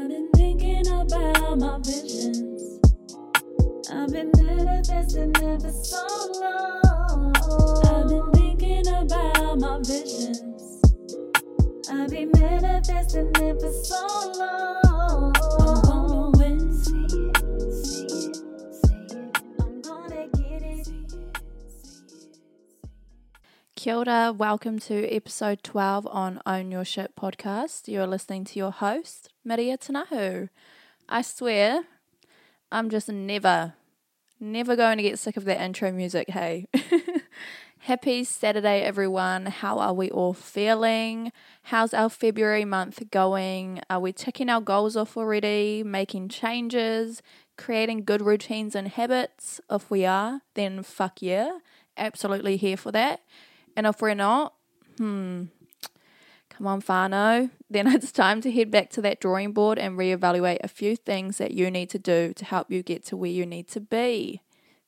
I've been thinking about my visions. I've been manifesting for so long. I've been thinking about my visions. I've been manifesting it Kia ora, welcome to episode 12 on Own Your Shit podcast. You're listening to your host, Maria Tanahu. I swear, I'm just never, never going to get sick of that intro music, hey. Happy Saturday, everyone. How are we all feeling? How's our February month going? Are we ticking our goals off already, making changes, creating good routines and habits? If we are, then fuck yeah, absolutely here for that. And if we're not, hmm, come on, whānau, then it's time to head back to that drawing board and reevaluate a few things that you need to do to help you get to where you need to be.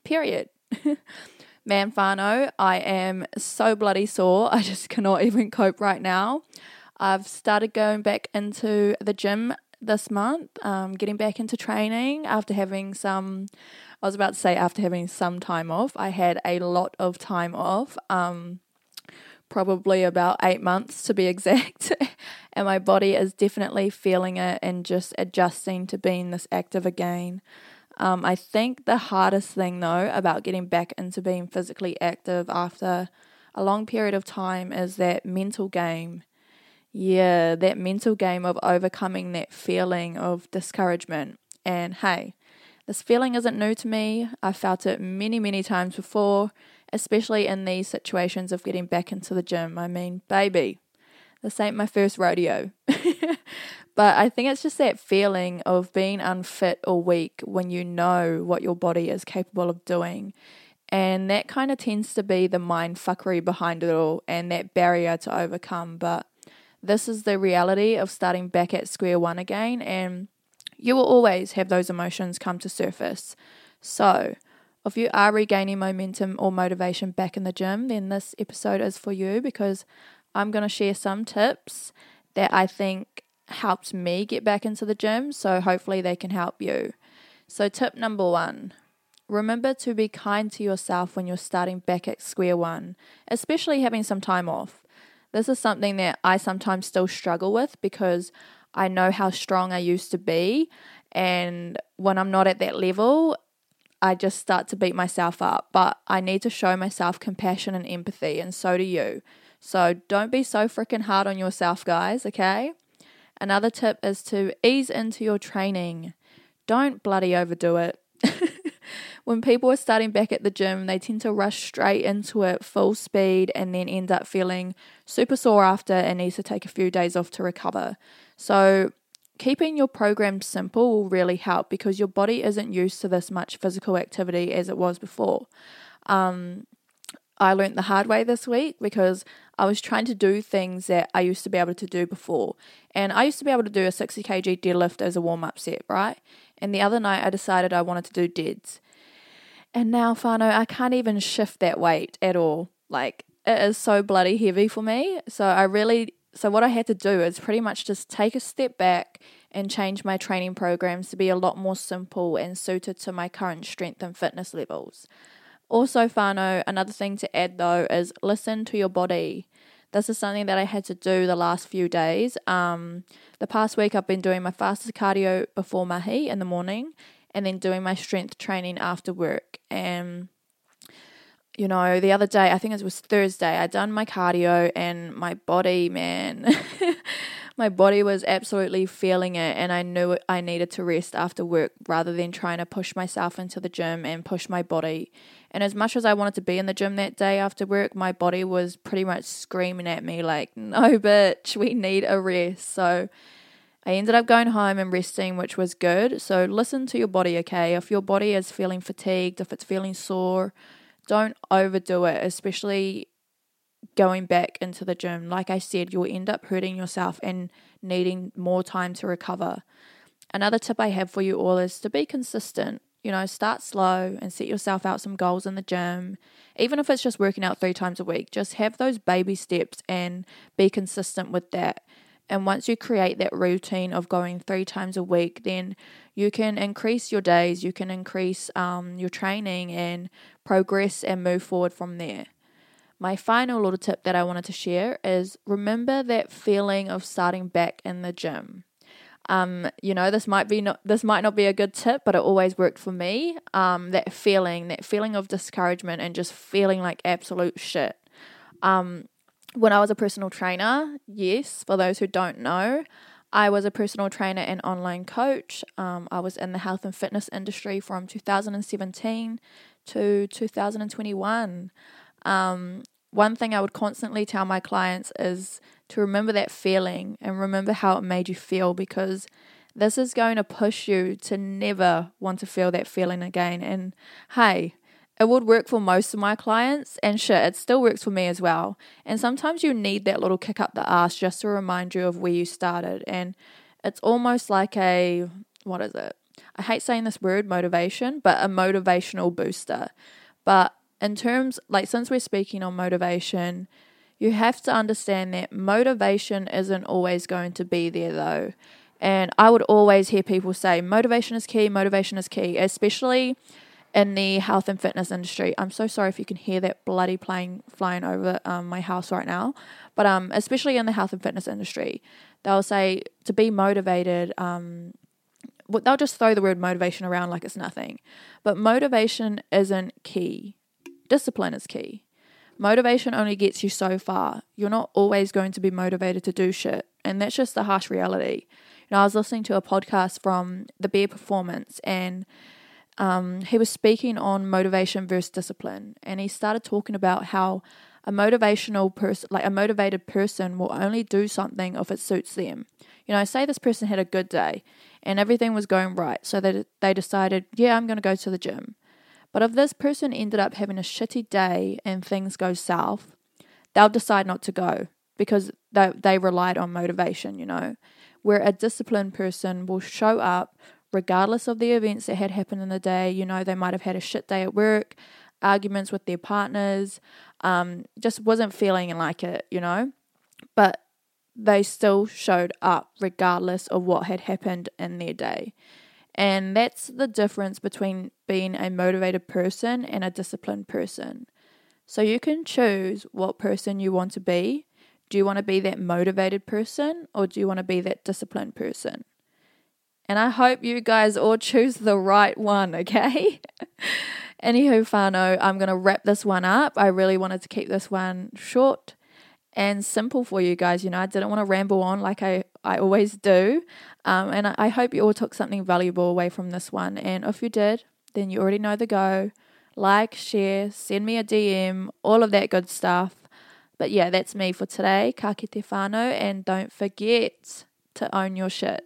Period. Man, whānau, I am so bloody sore. I just cannot even cope right now. I've started going back into the gym this month, um, getting back into training after having some. I was about to say after having some time off. I had a lot of time off. Um, probably about eight months to be exact. and my body is definitely feeling it and just adjusting to being this active again. Um, I think the hardest thing though about getting back into being physically active after a long period of time is that mental game. Yeah, that mental game of overcoming that feeling of discouragement. And hey, this feeling isn't new to me. I've felt it many, many times before especially in these situations of getting back into the gym. I mean, baby, this ain't my first rodeo. but I think it's just that feeling of being unfit or weak when you know what your body is capable of doing. And that kind of tends to be the mind fuckery behind it all and that barrier to overcome. But this is the reality of starting back at square one again, and you will always have those emotions come to surface. So, if you are regaining momentum or motivation back in the gym, then this episode is for you because I'm going to share some tips that I think helped me get back into the gym. So hopefully they can help you. So, tip number one remember to be kind to yourself when you're starting back at square one, especially having some time off. This is something that I sometimes still struggle with because I know how strong I used to be. And when I'm not at that level, I just start to beat myself up. But I need to show myself compassion and empathy, and so do you. So don't be so freaking hard on yourself, guys, okay? Another tip is to ease into your training. Don't bloody overdo it. when people are starting back at the gym, they tend to rush straight into it full speed and then end up feeling super sore after and need to take a few days off to recover. So keeping your program simple will really help because your body isn't used to this much physical activity as it was before. Um, I learned the hard way this week because I was trying to do things that I used to be able to do before. And I used to be able to do a 60 kg deadlift as a warm up set, right? And the other night I decided I wanted to do deads. And now, whānau, I can't even shift that weight at all. Like, it is so bloody heavy for me. So I really so what I had to do is pretty much just take a step back and change my training programs to be a lot more simple and suited to my current strength and fitness levels. Also, whānau, another thing to add though is listen to your body. This is something that I had to do the last few days. Um, the past week, I've been doing my fasted cardio before mahi in the morning, and then doing my strength training after work. And you know, the other day, I think it was Thursday, I'd done my cardio and my body, man, my body was absolutely feeling it. And I knew I needed to rest after work rather than trying to push myself into the gym and push my body. And as much as I wanted to be in the gym that day after work, my body was pretty much screaming at me, like, no, bitch, we need a rest. So, I ended up going home and resting, which was good. So, listen to your body, okay? If your body is feeling fatigued, if it's feeling sore, don't overdo it, especially going back into the gym. Like I said, you'll end up hurting yourself and needing more time to recover. Another tip I have for you all is to be consistent. You know, start slow and set yourself out some goals in the gym. Even if it's just working out three times a week, just have those baby steps and be consistent with that. And once you create that routine of going three times a week, then you can increase your days, you can increase um, your training and progress and move forward from there. My final little tip that I wanted to share is remember that feeling of starting back in the gym. Um, you know, this might be not this might not be a good tip, but it always worked for me. Um, that feeling, that feeling of discouragement and just feeling like absolute shit. Um, when I was a personal trainer, yes, for those who don't know, I was a personal trainer and online coach. Um, I was in the health and fitness industry from 2017 to 2021. Um, one thing I would constantly tell my clients is to remember that feeling and remember how it made you feel because this is going to push you to never want to feel that feeling again. And hey, it would work for most of my clients, and shit, it still works for me as well. And sometimes you need that little kick up the ass just to remind you of where you started. And it's almost like a what is it? I hate saying this word motivation, but a motivational booster. But in terms, like, since we're speaking on motivation, you have to understand that motivation isn't always going to be there though. And I would always hear people say, motivation is key, motivation is key, especially in the health and fitness industry. I'm so sorry if you can hear that bloody plane flying over um, my house right now, but um, especially in the health and fitness industry, they'll say to be motivated. Um, they'll just throw the word motivation around like it's nothing, but motivation isn't key. Discipline is key. Motivation only gets you so far. You're not always going to be motivated to do shit, and that's just the harsh reality. You know, I was listening to a podcast from the Bare Performance and um, he was speaking on motivation versus discipline, and he started talking about how a motivational person, like a motivated person, will only do something if it suits them. You know, say this person had a good day and everything was going right, so that they decided, yeah, I'm going to go to the gym. But if this person ended up having a shitty day and things go south, they'll decide not to go because they, they relied on motivation, you know. Where a disciplined person will show up, regardless of the events that had happened in the day. You know, they might have had a shit day at work, arguments with their partners, um, just wasn't feeling like it, you know. But they still showed up regardless of what had happened in their day. And that's the difference between being a motivated person and a disciplined person. So you can choose what person you want to be. Do you want to be that motivated person or do you want to be that disciplined person? And I hope you guys all choose the right one, okay? Anywho, whānau, I'm going to wrap this one up. I really wanted to keep this one short and simple for you guys. You know, I didn't want to ramble on like I, I always do. Um, and I, I hope you all took something valuable away from this one. And if you did, then you already know the go. Like, share, send me a DM, all of that good stuff. But yeah, that's me for today. Ka kite whānau, and don't forget to own your shit.